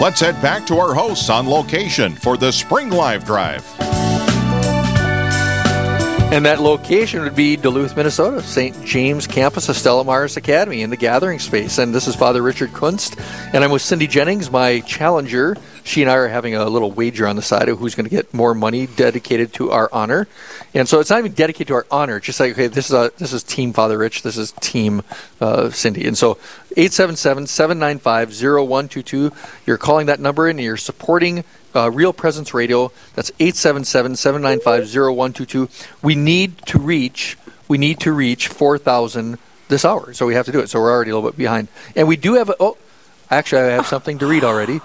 Let's head back to our hosts on location for the Spring Live Drive. And that location would be Duluth, Minnesota, St. James campus of Stella Maris Academy in the gathering space. And this is Father Richard Kunst, and I'm with Cindy Jennings, my challenger. She and I are having a little wager on the side of who's going to get more money dedicated to our honor. And so it's not even dedicated to our honor. It's just like, okay, this is a, this is Team Father Rich, this is Team uh, Cindy. And so 877-795-0122, you're calling that number in and you're supporting uh, Real Presence Radio. That's 877-795-0122. We need to reach we need to reach 4,000 this hour. So we have to do it. So we're already a little bit behind. And we do have a, oh actually I have something to read already.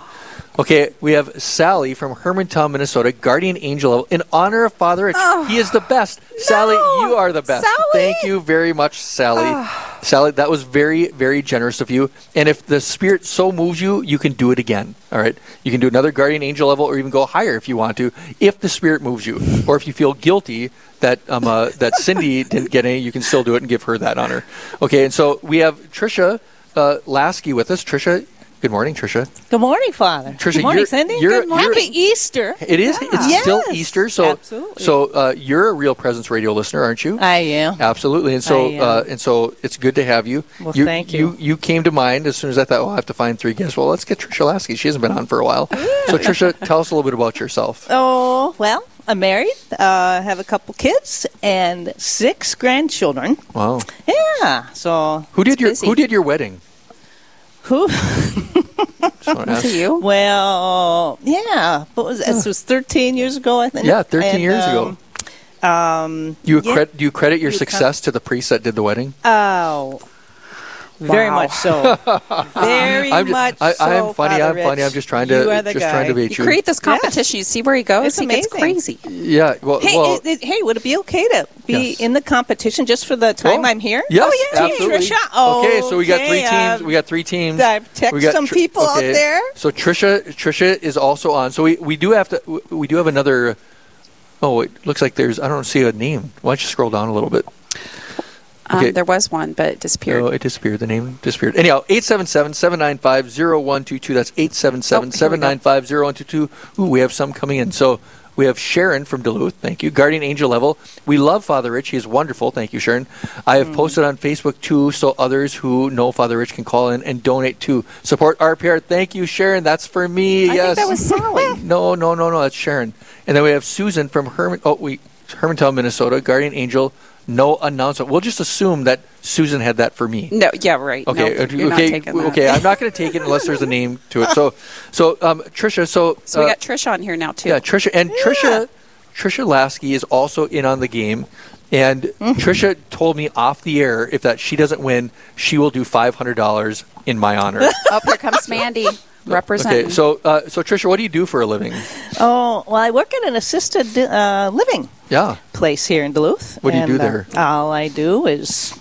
Okay, we have Sally from Hermantown, Minnesota, guardian angel Level, in honor of Father Rich. Oh, he is the best. Sally, you are the best. Sally! Thank you very much, Sally. Sally, that was very, very generous of you. And if the Spirit so moves you, you can do it again. All right? You can do another guardian angel level or even go higher if you want to, if the Spirit moves you. Or if you feel guilty that um, uh, that Cindy didn't get any, you can still do it and give her that honor. Okay, and so we have Trisha uh, Lasky with us. Trisha, good morning, Trisha. Good morning, Father. Trisha, Good morning, you're- Cindy. you're- Good morning. Happy Easter. It is. It's still Easter, so absolutely. so uh, you're a real Presence Radio listener, aren't you? I am. Absolutely, and so uh, and so it's good to have you. Well, you, thank you. You came to mind as soon as I thought, well, I have to find three guests. Well, let's get Trisha Lasky. She hasn't been on for a while. so Trisha, tell us a little bit about yourself. Oh, well, I'm married, uh, have a couple kids, and six grandchildren. Wow. Yeah, so Who did your busy. Who did your wedding? Who? Just wanna you? Well, yeah. What was this? was 13 years ago, I think. Yeah, 13 And, years ago. um, Um, You yeah. do you credit your You success to the priest that did the wedding? Oh, very Wow. much so. Very I'm ju- much I, so. I am funny. Father I'm funny. I'm just trying to just guy. trying to bait You you. create this competition. You see where he goes. It's he gets amazing. crazy. Yeah. Well. Hey, well it- it- hey, would it be okay to be Yes. in the competition just for the time Oh, I'm here? Yes, oh, yeah, absolutely. Trisha. okay, so we got three teams. um, we got three teams. I've texted We got some Tr- people out there. So Trisha, Trisha is also on. So we, we do have to. We do have another. Oh, it looks like there's. I don't see a name. Why don't you scroll down a little bit? Um, there was one, but it disappeared. Oh, it disappeared. The name disappeared. Anyhow, 877-795-0122. That's 877-795-0122. Ooh, we have some coming in. So we have Sharon from Duluth. Thank you. Guardian Angel Level. We love Father Rich. He is wonderful. Thank you, Sharon. I have posted on Facebook, too, so others who know Father Rich can call in and donate to support RPR. Thank you, Sharon. That's for me. I yes. think that was Sally. No, no, no, no. That's Sharon. And then we have Susan from Herman. Oh, we Hermantown, Minnesota. Guardian Angel. No announcement. We'll just assume that Susan had that for me. no, yeah, right. Okay, no, you're not okay, taking that. okay. I'm not going to take it unless there's a name to it. So, so um, Trisha. So, So we uh, got Trish on here now too. yeah, Trisha and Trisha. Trisha Lasky is also in on the game, and Mm-hmm. Trisha told me off the air if that she doesn't win, she will do five hundred dollars in my honor. Oh, here comes Mandy representing. okay, so uh, so Trisha, what do you do for a living? Oh, well, I work at an assisted uh, living Yeah. place here in Duluth. What do you do and, uh, there? all I do is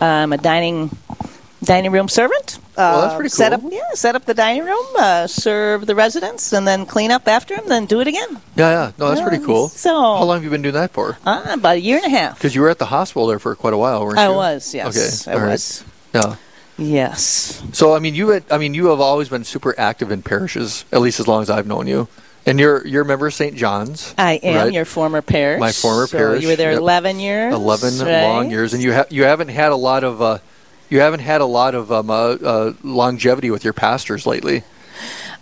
I'm a dining dining room servant. Well, that's Uh, pretty Set up, cool. yeah, set up the dining room, uh, serve the residents, and then clean up after them, then do it again. Yeah, yeah. No, that's pretty cool. so- how long have you been doing that for? Uh, about a year and a half. Because you were at the hospital there for quite a while, weren't you? I was, yes, Okay. I all right. was. Yeah. Yes. So I mean, you had, I mean, you have always been super active in parishes, at least as long as I've known you. And you're you're a member of St. John's. I am right? your former parish. My former So parish, You were there yep. 11 years. eleven right? long years, and you ha- you haven't had a lot of uh, you haven't had a lot of um, uh, uh, longevity with your pastors lately.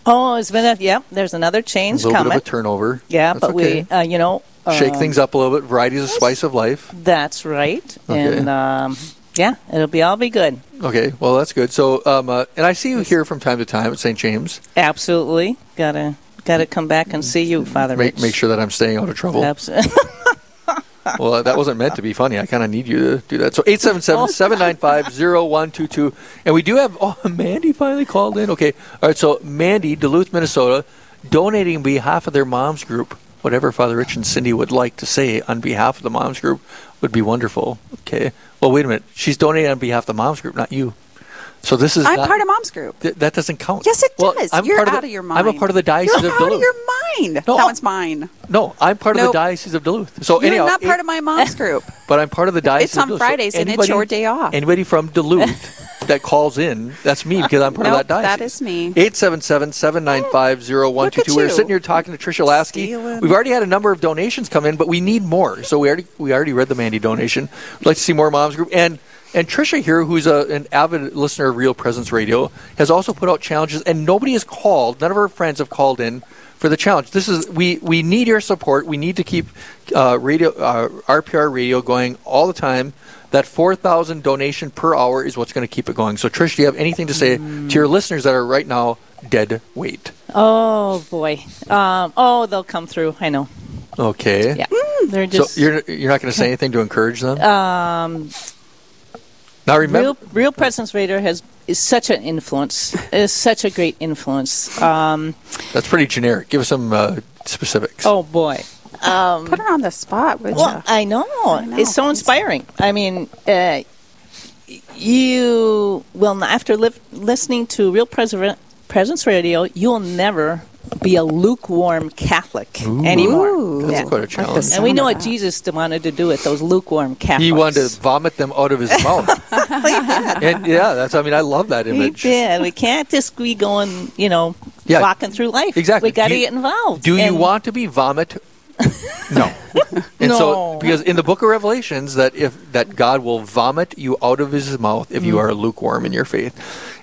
Oh, it's been a, yeah. there's another A change little coming. bit of a turnover. yeah, That's but okay. we, uh, you know. shake um, things up a little bit. Variety is a spice of life. That's right. Okay. And um, yeah, it'll be all be good. Okay, well that's good. So, um, uh, and I see you here from time to time at St. James. Absolutely. Gotta gotta come back and see you, Father Make Rich. make sure that I'm staying out of trouble. Absolutely. Well, that wasn't meant to be funny. I kind of need you to do that. So 877-795-0122. And we do have, oh, Mandy finally called in. Okay. All right. So Mandy, Duluth, Minnesota, donating on behalf of their mom's group. Whatever Father Rich and Cindy would like to say on behalf of the mom's group would be wonderful. Okay. Well, wait a minute. She's donating on behalf of the mom's group, not you. So this is I'm not- part of Mom's group. th- that doesn't count. Yes, it Well, does. I'm You're part out of, the, of your mind. I'm a part of the diocese of Duluth. You're of out of your mind. No. that one's mine. no, I'm part of the diocese of Duluth. So You're anyhow, not part eight- of my mom's group. But I'm part of the diocese. It's on of Duluth. So Fridays, and it's anybody- your day off. Anybody from Duluth that calls in, that's me because I'm part Nope, of that diocese. that is me. 877-795-0122. Look at We're sitting here talking to Trisha Lasky. Stealing. We've already had a number of donations come in, but we need more. So we already we already read the Mandy donation. We'd like to see more moms group and and Trisha here, who's a, an avid listener of Real Presence Radio, has also put out challenges, and nobody has called. None of our friends have called in for the challenge. This is we we need your support. We need to keep uh, radio uh, RPR radio going all the time. That four thousand donation per hour is what's going to keep it going. So, Trish, do you have anything to say to your listeners that are right now dead weight? Oh boy. Um, oh, they'll come through. I know. Okay. Yeah. They're just so you're you're not going to say anything to encourage them. um, now remember, real real presence radar has is such an influence. is such a great influence. Um, that's pretty generic. Give us some uh, specifics. oh boy. Put her on the spot, would Well, you? I know. know. It's so inspiring. I mean, uh, you will after li- listening to Real Pres- Presence Radio, you'll never be a lukewarm Catholic anymore. Ooh. That's Yeah. quite a challenge. And we know what. Jesus wanted to do with those lukewarm Catholics. He wanted to vomit them out of his mouth. and yeah, that's. I mean, I love that He image. did. We can't just be going, you know, Yeah. walking through life. Exactly. We got to get involved. Do you want to be vomit? no. And so, No. because in the Book of Revelations, that if that God will vomit you out of His mouth if Mm. you are lukewarm in your faith,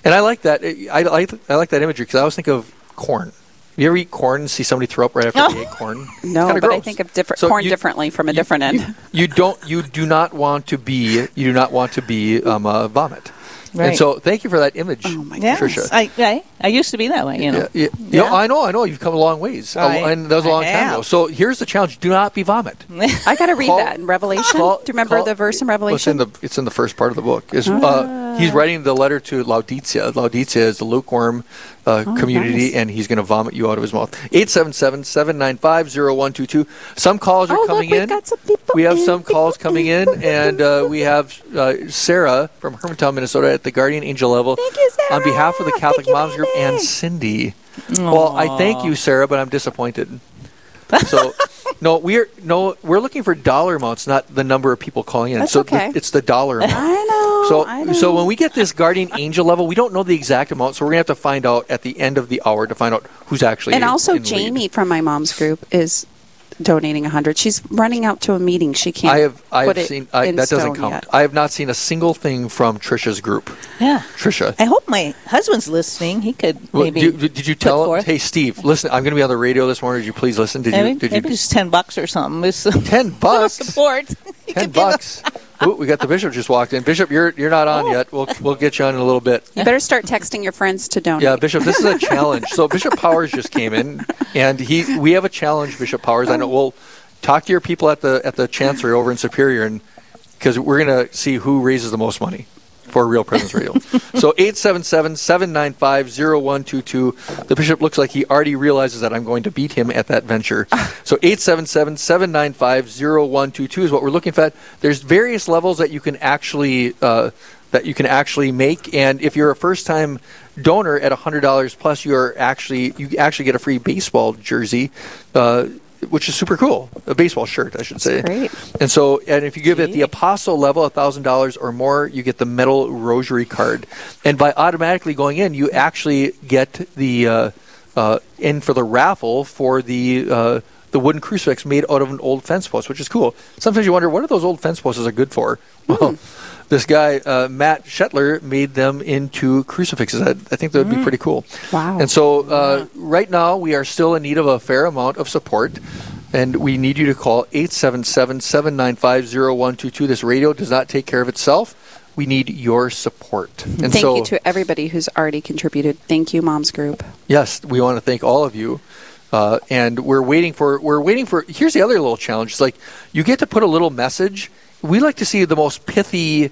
and I like that. I like I like that imagery because I always think of corn. You ever eat corn and see somebody throw up right after they ate corn? No, kinda but I think of different So corn you- differently from a you- different you, end. You don't. You do not want to be. You do not want to be um, uh, vomit. And so, thank you for that image, Oh my Yes, Trisha. I, I, I used to be that way, you know. Yeah, yeah. Yeah. No, I know, I know. You've come a long ways, A- I- and that was a long time ago. So here's the challenge: do not be vomit. I got to read Call- that in Revelation. Call- Do you remember call- the verse in Well, it's in Revelation? the it's in the first part of the book. Is Ah. uh, he's writing the letter to Laodicea. Laodicea is the lukewarm uh, community, Oh, nice. and he's going to vomit you out of his mouth. 877-795-0122. Some calls are Oh, look, coming we've in. got some people we have in, some calls coming in, and uh, we have uh, Sarah from Hermantown, Minnesota, at the Guardian Angel level. Thank you, Sarah. On behalf of the Catholic Thank you, Moms Group and baby. Cindy. Well, I thank you, Sarah, but I'm disappointed. So, no, we're no, we're looking for dollar amounts, not the number of people calling in. That's so the- it's the dollar amount. I know. So, I know. so when we get this guardian angel level, we don't know the exact amount, so we're gonna have to find out at the end of the hour to find out who's actually. and also in lead. Jamie from my mom's group is donating a hundred. She's running out to a meeting. She can't. I have, I put have it seen I, in that doesn't count. yet. I have not seen a single thing from Trisha's group. Yeah. Trisha, I hope my husband's listening. He could well, maybe. do- did you tell him? forth. Hey, Steve, listen, I'm going to be on the radio this morning. Did you please listen? Did maybe you? Did maybe you? just ten bucks or something. It's a Ten little bucks. support. Ten could give bucks. Ooh, we got the bishop just walked in. Bishop, you're you're not on Oh. yet. We'll we'll get you on in a little bit. You better start texting your friends to donate. Yeah, Bishop, this is a challenge. So Bishop Powers just came in, and he we have a challenge, Bishop Powers. I know. We'll talk to your people at the at the chancery over in Superior, and because we're gonna see who raises the most money for Real Presence Radio. so 877-795-0122. The bishop looks like he already realizes that I'm going to beat him at that venture. So 877-795-0122 is what we're looking at. There's various levels that you can actually uh, that you can actually make, and if you're a first time donor at $100 plus, you're actually you actually get a free baseball jersey. Uh, which is super cool. A baseball shirt, I should say. great. And so, and if you give it the apostle level, thousand dollars or more, you get the metal rosary card. And by automatically going in, you actually get the uh, uh, in for the raffle for the uh, the wooden crucifix made out of an old fence post, which is cool. Sometimes you wonder what are those old fence posts are good for. Well, this guy uh, Matt Shetler made them into crucifixes. I, I think that would be pretty cool. Wow. And so uh, right now we are still in need of a fair amount of support. And we need you to call 877-795-0122. This radio does not take care of itself. We need your support. And Thank so, you to everybody who's already contributed. Thank you, Mom's Group. yes, we want to thank all of you. Uh, and we're waiting for we're waiting for here's the other little challenge. It's like you get to put a little message. We like to see the most pithy,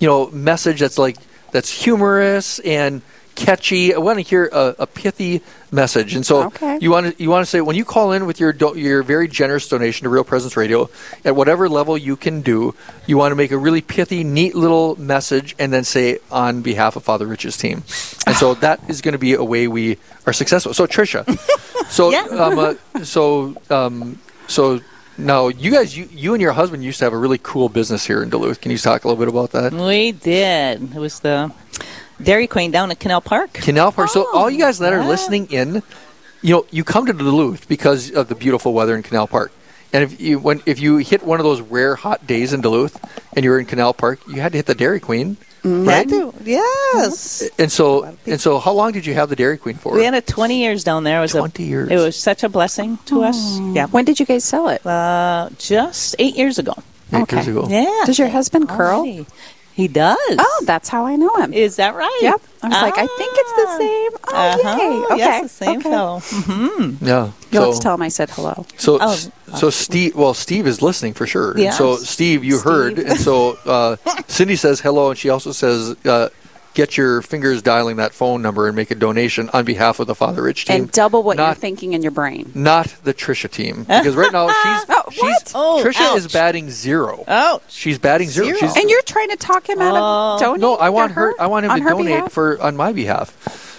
you know, message that's like that's humorous and catchy. I want to hear a, a pithy message. And so Okay. you want to you want to say when you call in with your do, your very generous donation to Real Presence Radio at whatever level you can do, you want to make a really pithy, neat little message and then say on behalf of Father Rich's team. And so that is going to be a way we are successful. So Trisha, so Yeah. um, uh, so um, so Now, you guys, you, you and your husband used to have a really cool business here in Duluth. Can you talk a little bit about that? We did. It was the Dairy Queen down at Canal Park. Canal Park. so, Oh, all you guys that are yeah. listening in, you know, you come to Duluth because of the beautiful weather in Canal Park. And if you when if you hit one of those rare hot days in Duluth and you're in Canal Park, you had to hit the Dairy Queen, right? Had to. Yes. And so and so, how long did you have the Dairy Queen for? We had it 20 years down there. It was 20 a, years. It was such a blessing to us. Yeah. When did you guys sell it? Uh, just eight years ago. Eight years ago. Yeah. Does your husband curl? Alrighty. He does. Oh, that's how I know him. Is that right? Yep. I was like, I think it's the same. Oh, Uh-huh. yay. Okay. Yes, the same okay. fellow. Yeah. You'll so, have to tell him I said hello. So, Oh, so Steve. Well, Steve is listening for sure. And Yes. So, Steve, you heard, and so uh, Cindy says hello, and she also says, uh, "Get your fingers dialing that phone number and make a donation on behalf of the Father Rich team, And double what you're thinking in your brain. Not the Trisha team, because right now she's Oh, she's what? Oh, Trisha is batting zero. Ouch. She's batting zero. Zero. She's, And you're trying to talk him out Oh. of donating no, I want her. I want him to donate behalf? for on my behalf.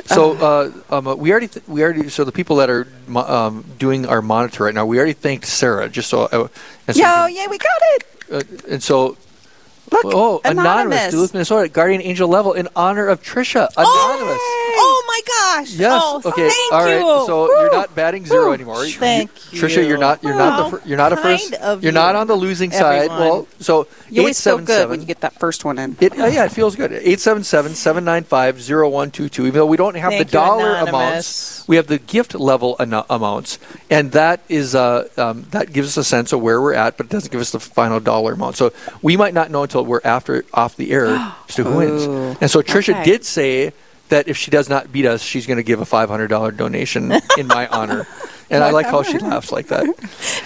So uh, um, uh, we already th- we already so the people that are mo- um, doing our monitor right now we already thanked Sarah just so uh, and so, Yo, yeah, we got it. uh, and so Look, oh anonymous. anonymous. Duluth Minnesota Guardian Angel level in honor of Trisha anonymous Oh my gosh. yes Oh, okay Thank all right you. so Woo. you're not batting zero Woo. anymore You- Thank Trisha you. you're not you're not the fir- you're not a first of you're you, not on the losing side well so You always feel good 877 when you get that first one in. It, uh, yeah, it feels good. 877-795-0122. Even though we don't have Thank the dollar Anonymous. amounts, we have the gift level ano- amounts, and that is uh, um, that gives us a sense of where we're at, but it doesn't give us the final dollar amount. So we might not know until we're after off the air as to who wins. And so Trisha Okay. did say that if she does not beat us, she's going to give a $500 donation in my honor. And I like how she laughs like that.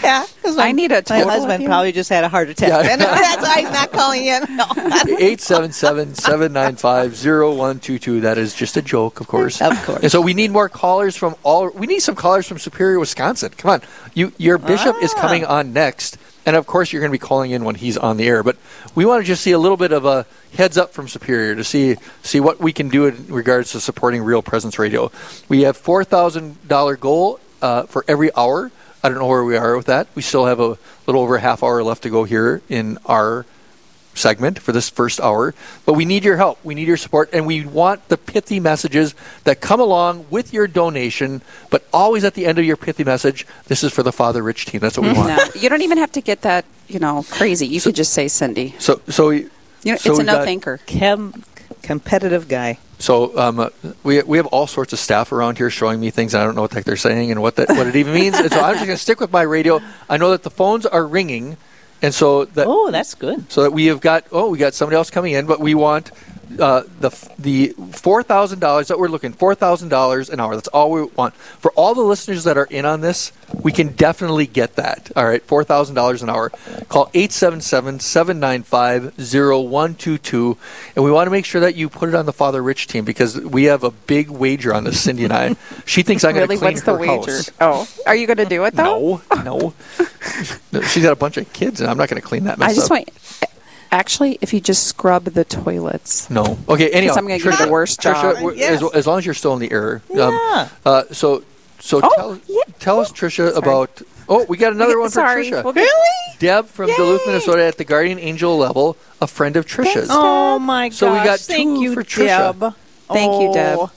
Yeah. 'cause I my- need a My total husband here. probably just had a heart attack. Yeah. And that's why he's not calling in. No. 877-795-0122. That is just a joke, of course. Of course. And so we need more callers from all. We need some callers from Superior, Wisconsin. Come on, you. Your bishop is Ah. coming on next, and of course you're going to be calling in when he's on the air. But we want to just see a little bit of a heads up from Superior to see see what we can do in regards to supporting Real Presence Radio. We have four thousand dollar goal uh, for every hour. I don't know where we are with that. We still have a little over a half hour left to go here in our segment for this first hour. But we need your help. We need your support. And we want the pithy messages that come along with your donation. But always at the end of your pithy message, this is for the Father Rich team. That's what we want. No, you don't even have to get that, you know, crazy. You could just say Cindy. So, so, You know, so it's a we no thinker. Chem, competitive guy. So um, uh, we we have all sorts of staff around here showing me things and I don't know what the heck they're saying and what that what it even means. And so I'm just going to stick with my radio. I know that the phones are ringing, and so that Oh, that's good. so that we have got oh we got somebody else coming in, but we want uh, the the four thousand dollars that we're looking four thousand dollars an hour. That's all we want for all the listeners that are in on this. We can definitely get that. All right, four thousand dollars an hour. Call 877-795-0122. and we want to make sure that you put it on the Father Rich team because we have a big wager on this. Cindy and I. She thinks I'm going to Really, clean what's her the wager? house. Oh, are you going to do it though? No, no. No, She's got a bunch of kids, and I'm not going to clean that mess I just up. want. Actually, if you just scrub the toilets. No. Okay. Anyhow, I'm gonna give you the worst Trisha, job. we're- Yes. as, as long as you're still in the air. Yeah. uh, so, so Oh, tell, yeah. tell us, Trisha, Sorry. about. Oh, we got another one for Sorry. Trisha. We'll get- Deb from Yay. Duluth, Minnesota, at the Guardian Angel level, a friend of Trisha's. Oh my gosh. So we got Thank two you, for Trisha. Deb. Thank you, Deb. Oh,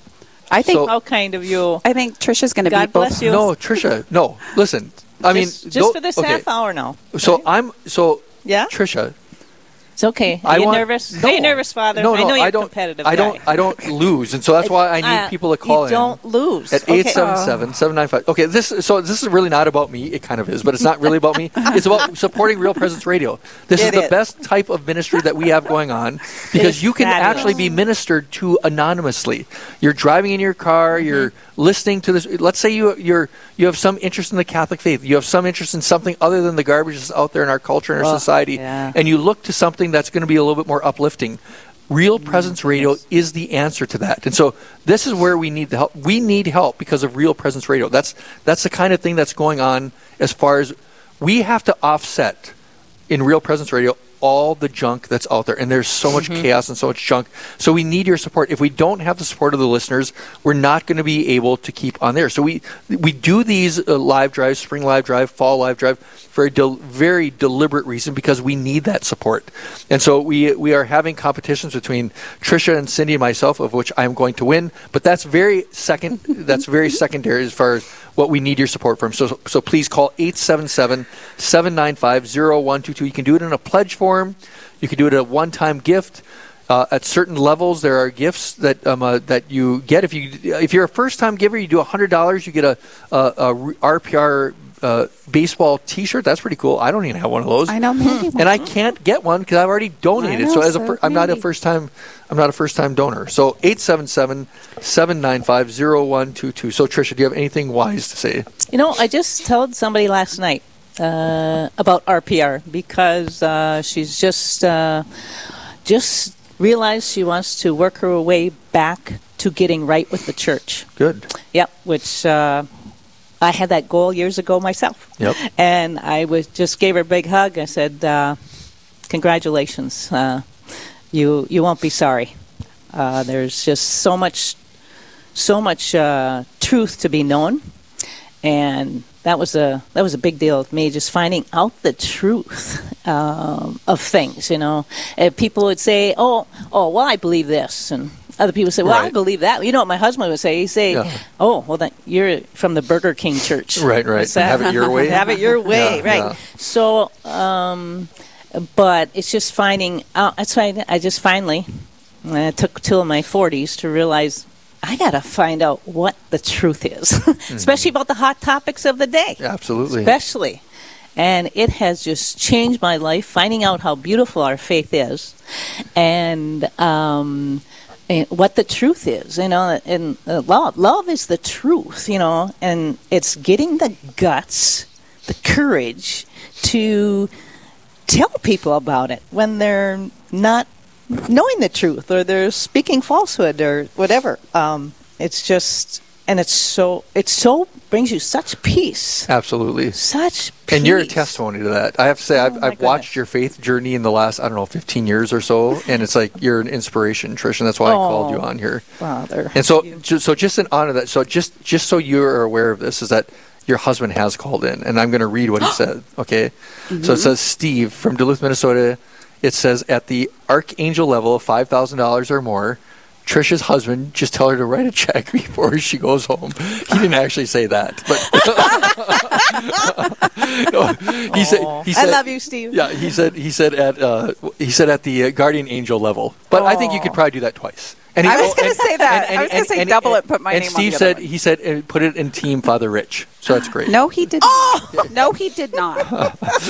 I think. So- How kind of you. I think Trisha's going to God beat both. bless you. No, Trisha. No, listen. I mean, just, just don't- for this okay. half hour now. So I'm so Yeah? Trisha. It's okay. Are I you want, nervous? No, Are you nervous, Father? No, no, I know you're I don't. competitive. I don't. I don't lose, and so that's why I need Uh, people to call you in. don't lose. at Okay. 877-795. Okay, this so this is really not about me. It kind of is, but it's not really about me. It's about supporting Real Presence Radio. This is the is. best type of ministry that we have going on because you can fabulous. actually be ministered to anonymously. You're driving in your car, you're Mm-hmm. Listening to this. Let's say you you're you have some interest in the Catholic faith. You have some interest in something other than the garbage that's out there in our culture and our Oh, society, yeah. and you look to something that's going to be a little bit more uplifting. Real mm, Presence Radio is the answer to that. And so this is where we need the help. We need help because of Real Presence Radio. That's that's the kind of thing that's going on as far as we have to offset in Real Presence Radio all the junk that's out there, and there's so much Mm-hmm. chaos and so much junk. So we need your support. If we don't have the support of the listeners, we're not going to be able to keep on there. So we we do these uh, live drives, spring live drive, fall live drive, for a del- very deliberate reason because we need that support. And so we we are having competitions between Trisha and Cindy and myself, of which I'm going to win. But that's very second. that's very secondary as far as what we need your support from. So so please call 877-795-0122. You can do it in a pledge form. You can do it a one-time gift. Uh, at certain levels, there are gifts that um, uh, that you get if you if you're a first time giver. You do hundred dollars, you get a, a, a RPR uh, baseball T-shirt. That's pretty cool. I don't even have one of those. I know maybe and I can't get one because I've already donated. I so know, as a, fir- I'm not a first time I'm not a first time donor. So 877-795-0122. So Trisha, do you have anything wise to say? You know, I just told somebody last night uh, about RPR because uh, she's just uh, just realized she wants to work her way back to getting right with the church. Good. Yep, which uh, I had that goal years ago myself. Yep. And I was just gave her a big hug. I said, uh, "Congratulations, uh, you you won't be sorry." Uh, there's just so much, so much uh, truth to be known, and that was a that was a big deal with me. Just finding out the truth um, of things. You know, and people would say, "Oh, oh, well, I believe this," and other people say, "Well, I believe that." You know what my husband would say? He'd say, Yeah. "Oh, well, that you're from the Burger King Church." Right, right. Have it your way. Have it your way, Yeah, right? yeah. So, um, but it's just finding out. That's why I, I just finally, it took till my forties to realize I got to find out what the truth is, especially about the hot topics of the day, Absolutely. especially. And it has just changed my life, finding out how beautiful our faith is, and um, and what the truth is, you know, and uh, love. Love is the truth, you know, and it's getting the guts, the courage to tell people about it when they're not knowing the truth or they're speaking falsehood or whatever. Um, it's just, and it's so, it so brings you such peace, Absolutely. such peace. And you're a testimony to that. I have to say, I've, Oh, I've watched your faith journey in the last, I don't know, 15 years or so, and it's like you're an inspiration, Trish, and that's why I called you Oh. on here. Father. And so, so just in honor of that, so just just so you're aware of this, is that your husband has called in, and I'm going to read what he said. Okay, so it says Steve from Duluth, Minnesota. It says at the archangel level of five thousand dollars or more. Trisha's husband just tell her to write a check before she goes home. He didn't actually say that, but No, he said he said, I love you, Steve. yeah, he said he said at uh, he said at the uh, guardian angel level. But I think you could probably do that twice. And I was gonna say that. I was gonna say double it, put my and name on Steve the other said one. he said uh, put it in Team Father Rich. So that's great. No, he did not. No, he did not.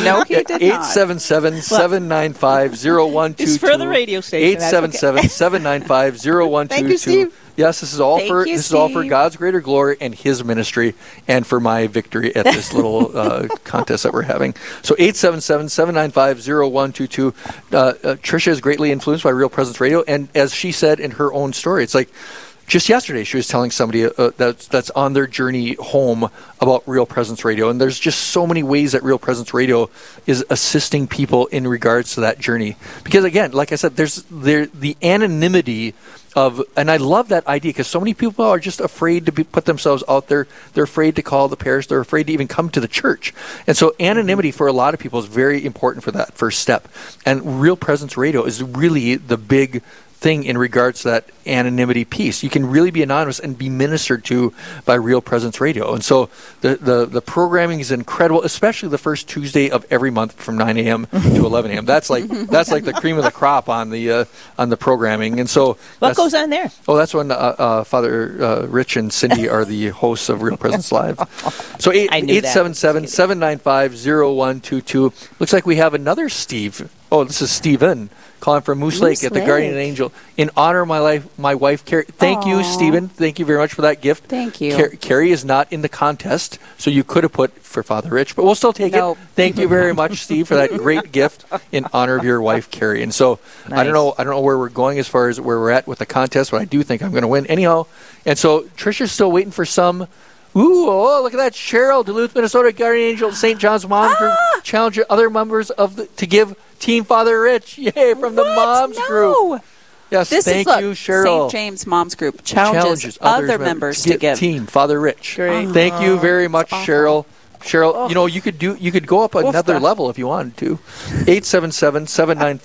No, he did Eight not. seven seven seven nine five zero one two two. It's for the radio station, Eight that's seven okay. seven seven nine five zero one two two. Steve. Yes, this is all Thank for you, this is all for God's greater glory and His ministry, and for my victory at this little uh, contest that we're having. So 877-795-0122. Uh, uh, Trisha is greatly influenced by Real Presence Radio, and as she said in her own story, it's like just yesterday she was telling somebody uh, that's that's on their journey home about Real Presence Radio, and there's just so many ways that Real Presence Radio is assisting people in regards to that journey. Because again, like I said, there's there the anonymity of, and I love that idea because so many people are just afraid to be, put themselves out there. They're afraid to call the parish. They're afraid to even come to the church, and so anonymity for a lot of people is very important for that first step. And Real Presence Radio is really the big thing in regards to that anonymity piece. You can really be anonymous and be ministered to by Real Presence Radio. And so the, the, the programming is incredible, especially the first Tuesday of every month from 9 a.m. to 11 a.m. That's like that's like the cream of the crop on the uh, on the programming. And so What goes on there? Oh, that's when uh, uh, Father uh, Rich and Cindy are the hosts of Real Presence Live. So eight I knew eight that. seven seven seven nine five zero one two two. Looks like we have another Steve. Oh, this is Stephen calling from Moose, Lake Moose at the Guardian Angel in honor of my life, my wife Carrie. Thank you, Stephen. Thank you very much for that gift. Thank you. Car- Carrie is not in the contest, so you could have put for Father Rich, but we'll still take it. Thank you very much, Steve, for that great gift in honor of your wife Carrie. And so I don't know, I don't know where we're going as far as where we're at with the contest, but I do think I'm going to win anyhow. And so Trisha's still waiting for some. Ooh, oh, look at that. Cheryl, Duluth, Minnesota, Guardian Angel, St. John's Mom Group, ah! challenge other members of the, to give Team Father Rich. Yay, from the What? moms no. group. Yes, This thank is look, you, Cheryl. St. James Moms Group challenges, others other members to give. Team Father Rich. Great. Thank you very much, awful. Cheryl. Cheryl, you know you could do you could go up another Oofta. level if you wanted to.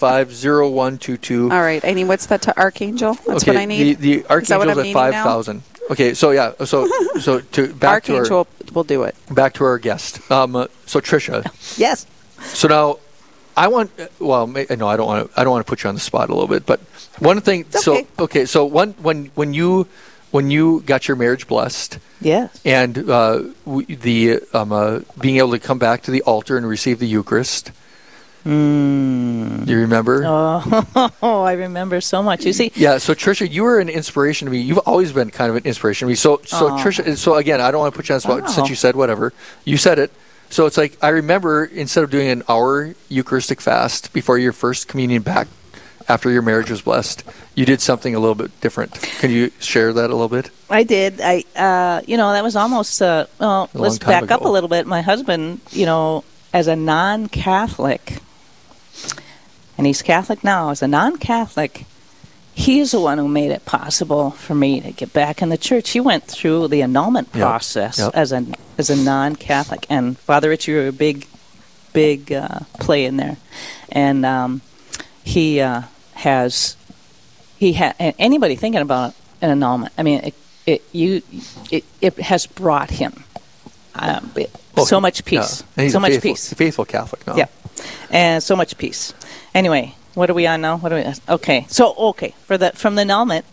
877-795-0122. All right, I need what's that to Archangel? That's okay, what I need. The, the Is that what archangel's I'm at needing five now? thousand. Okay, so yeah, so so to back to Archangel will do it. back to our guest. Um, uh, so Trisha, Yes. so now I want. Well, no, I don't want to. I don't want to put you on the spot a little bit, but one thing. So okay. okay, so one when when you when you got your marriage blessed Yes. and uh, the um, uh, being able to come back to the altar and receive the Eucharist. Mm. Do you remember? Oh, I remember so much. You see, Yeah, so Trisha, you were an inspiration to me. You've always been kind of an inspiration to me. So, so Aw. Trisha, so again, I don't want to put you on the spot Wow. since you said whatever. You said it. So it's like I remember instead of doing an hour Eucharistic fast before your first communion back after your marriage was blessed, you did something a little bit different. Can you share that a little bit? I did. I, uh, you know, that was almost. Uh, well, let's back up a little bit. My husband, you know, as a non-Catholic, and he's Catholic now. As a non-Catholic, he's the one who made it possible for me to get back in the church. He went through the annulment Yep. process Yep. as a as a non-Catholic, and Father Rich, you were a big, big uh, play in there, and um, he uh, has he had anybody thinking about an annulment. I mean, it, it you it, it has brought him um, it- Oh, so much peace, Yeah. So a much faithful, peace. faithful Catholic now. Yeah, and so much peace. Anyway, what are we on now? What are we? Okay, so okay for the from the annulment.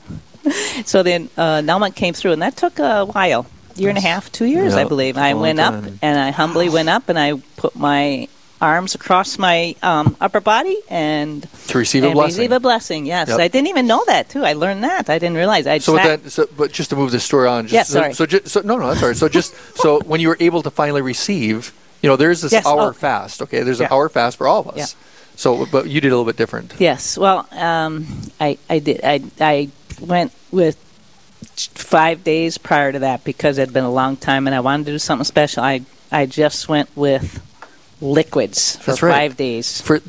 so the uh, annulment came through, and that took a while, year and a half, two years, I believe. I went up, and I humbly went up, and I put my arms across my um, upper body and To receive a blessing. receive a blessing. Yes, Yep. I didn't even know that too. I learned that. I didn't realize. I So, sat- that, so, but just to move the story on. Just, Yeah, so- sorry. So, just, so, no, no, that's all right. So, just so when you were able to finally receive, you know, there's this Yes, hour oh. fast. Okay, there's an hour fast for all of us. Yeah. So, but you did a little bit different. Yes. Well, um, I I did. I I went with five days prior to that because it had been a long time and I wanted to do something special. I I just went with liquids for That's right. five days. For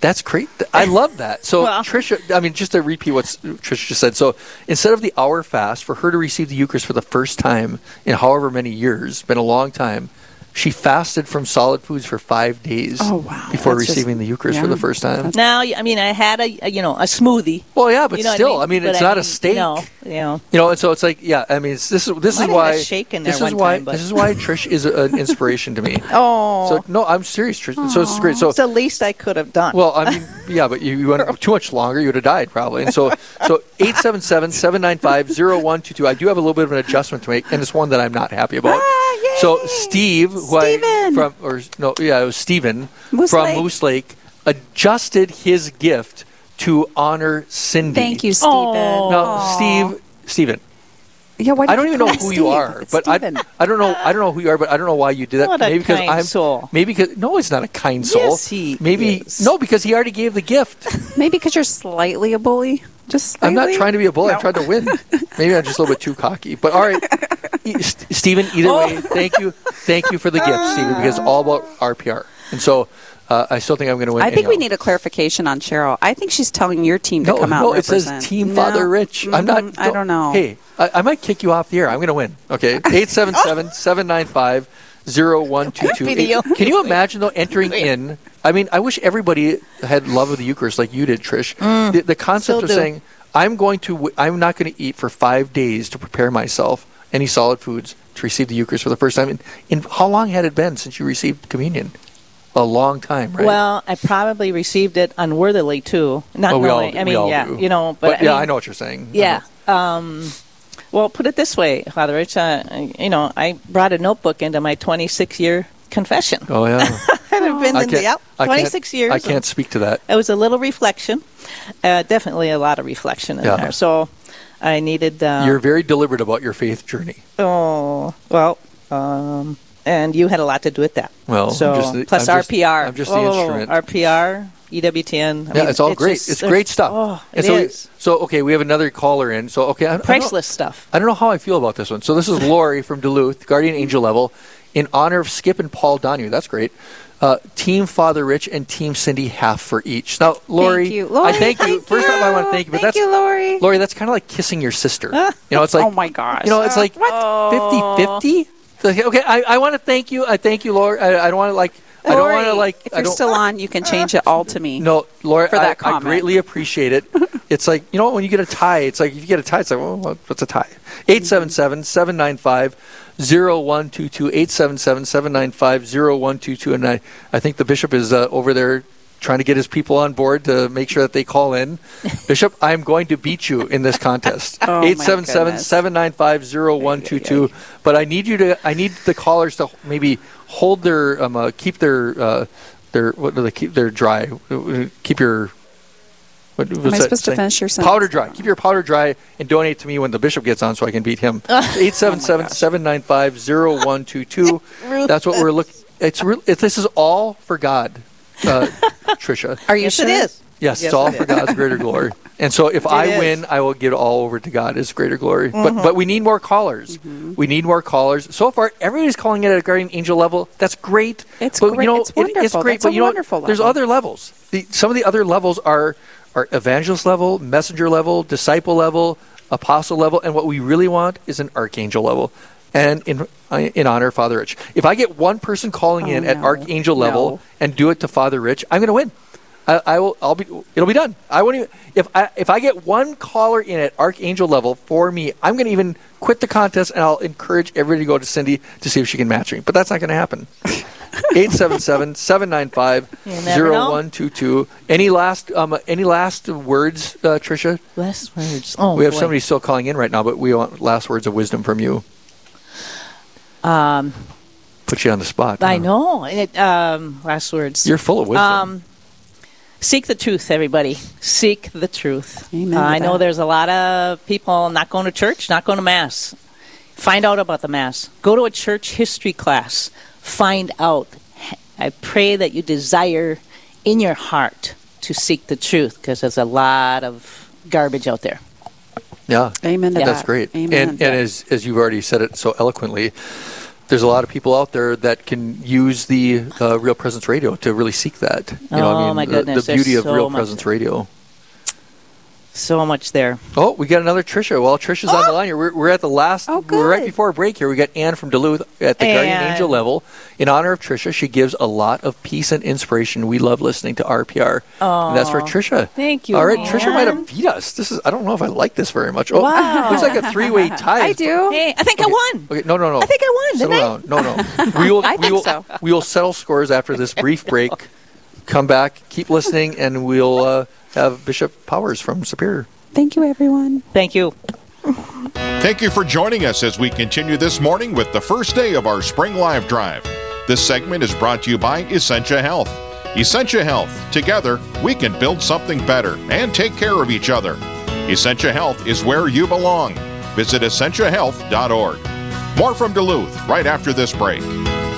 that's great. I love that. So, Well- Trisha, I mean, just to repeat what Trisha just said. So, instead of the hour fast, for her to receive the Eucharist for the first time in however many years, been a long time. She fasted from solid foods for five days Oh, wow. before That's just- receiving the Eucharist for the first time. Now, I mean, I had a, a, you know a smoothie. Well, yeah, but you know still, I mean, But it's not a mean, steak. You know, you know. You know, and so it's like, yeah. I mean, it's, this is this is have had a why shake in there this is why time, this is why Trish is a, an inspiration to me. Oh, So no, I'm serious, Trish. So this is great. So it's the least I could have done. well, I mean, yeah, but you, you went too much longer, you would have died probably. And so so 877-795-0122. I do have a little bit of an adjustment to make, and it's one that I'm not happy about. Ah, Yay! So Steve, who I Steven! from or no, yeah, it was Steven Moose from Lake. Moose Lake adjusted his gift to honor Cindy. Thank you, Stephen. Oh. Now, Steve, Steven, Yeah, why I don't you even know call who Steve? you are, It's but I, Stephen. I don't know I don't know who you are, but I don't know why you did that. What a maybe because kind I'm soul. maybe because no, he's not a kind soul. Yes, he maybe is. no, because he already gave the gift. Maybe because you're slightly a bully. Just I'm not trying to be a bully. I'm trying to win. Maybe I'm just a little bit too cocky. But all right, E- St- Stephen. Either Oh. way, thank you, thank you for the gift, Stephen, because it's all about RPR. And so uh, I still think I'm going to win. I think we need a clarification on Cheryl. I think she's telling your team to No, come out. no, and it says represent. Team No. Father Rich. I'm not. Mm, I don't know. Hey, I, I might kick you off the air. I'm going to win. Okay, 877-795-0122. Video. Can you imagine though entering in? I mean, I wish everybody had love of the Eucharist like you did, Trish. the, the concept Mm. of do. saying I'm going to, w- I'm not going to eat for five days to prepare myself any solid foods to receive the Eucharist for the first time. And, and how long had it been since you received communion? A long time, right? Well, I probably received it unworthily too. Not Well, we all- knowing. I we mean, all yeah, do. you know, but, I yeah, mean, I know what you're saying. I Yeah. Um, well, put it this way, Father Rich. Uh, you know, I brought a notebook into my 26 year confession. Oh yeah. I've been I in the, yep, I 26 years. I can't speak to that. It was a little reflection, uh, definitely a lot of reflection in Yeah. there. So I needed. Uh, You're very deliberate about your faith journey. oh well, um, and you had a lot to do with that. Well, so just the- plus I'm just- RPR. I'm just the Oh, instrument. RPR, EWTN. I yeah, mean, it's all great. just- it's great stuff. Oh, it so, is. so okay, we have another caller in. So okay, I, I priceless stuff. I don't know how I feel about this one. So this is Lori from Duluth, Guardian Angel level, in honor of Skip and Paul Donahue. That's great. uh, Team Father Rich and Team Cindy half for each. Now, Lori, Thank you. Lori, I thank you. thank First time I want to you. thank you, but Thank that's you, Lori. Lori, that's kind of like kissing your sister. you know, it's like Oh my gosh. You know, it's like What? 50 50 Okay, I, I want to thank you. I thank you, Lori. I, I don't want to like. I don't want to like. If you're still on, you can change it all to me. no, Laura, for that I, I greatly appreciate it. it's like, you know, when you get a tie, it's like if you get a tie, it's like, well, what's a tie? 877 795 0122. 877 795 0122. And I, I think the bishop is uh, over there trying to get his people on board to make sure that they call in. Bishop, I'm going to beat you in this contest. Oh, my 877 goodness. 795 0122. But I need you to, I need the callers to maybe hold their, um, uh, keep their, uh, their, what do they keep their dry? Keep your, what was Am I supposed to finish your sentence? Powder dry. Keep your powder dry and donate to me when the bishop gets on so I can beat him. 877 795 0122. That's what we're looking It's real. It, this is all for God, uh, Trisha. Are you yes, sure? it is. Yes, Yes, it's all it for is. God's greater glory. And so if I is. win, I will give it all over to God as greater glory. Mm-hmm. But but we need more callers. We need more callers. So far, everybody's calling it at a guardian angel level. That's great. It's but, great. You know, It's it- wonderful. it's great. That's but a you know, what? wonderful there's other levels. The, some of the other levels are are evangelist level, messenger level, disciple level, apostle level, and what we really want is an archangel level. And in in honor of Father Rich, if I get one person calling Oh, in at no. archangel level No. and do it to Father Rich, I'm going to win. I, I will. I'll be. It'll be done. I won't even. If I if I get one caller in at archangel level for me, I'm going to even quit the contest and I'll encourage everybody to go to Cindy to see if she can match me. But that's not going to happen. 877-795-0122. Any last um, any last words, uh, Trisha? Last words. Oh, we have boy. somebody still calling in right now, but we want last words of wisdom from you. Um, Put you on the spot. I huh? know. It, um, last words. You're full of wisdom. Um, seek the truth, everybody. Seek the truth. Amen Uh, I know there's a lot of people not going to church, not going to mass. Find out about the mass. Go to a church history class. Find out. I pray that you desire in your heart to seek the truth because there's a lot of garbage out there. Yeah. Amen to That's that. great. Amen. And, and as, as you've already said it so eloquently, there's a lot of people out there that can use the uh, Real Presence Radio to really seek that. You know, Oh, I mean, my the- goodness, The, beauty there's of so Real Presence there. Radio. So much there. Oh, we got another Trisha. Well, Trisha's on the line here. We're, we're at the last. Oh, we're right before a break here. We got Anne from Duluth at the Guardian Angel level. In honor of Trisha, she gives a lot of peace and inspiration. We love listening to RPR. And that's for Trisha. Thank you, All right, Trisha might have beat us. This is. I don't know if I like this very much. Oh, Wow. looks like a three-way tie. I do. Hey, I think I won. Okay, no, no, no. I think I won, Settle didn't I? No, no. We will. I we think will, so. We will settle scores after this brief break. Come back, keep listening, and we'll uh, have Bishop Powers from Superior. Thank you, everyone. Thank you. Thank you for joining us as we continue this morning with the first day of our Spring Live Drive. This segment is brought to you by Essentia Health. Essentia Health. Together, we can build something better and take care of each other. Essentia Health is where you belong. Visit essentiahealth.org. More from Duluth right after this break.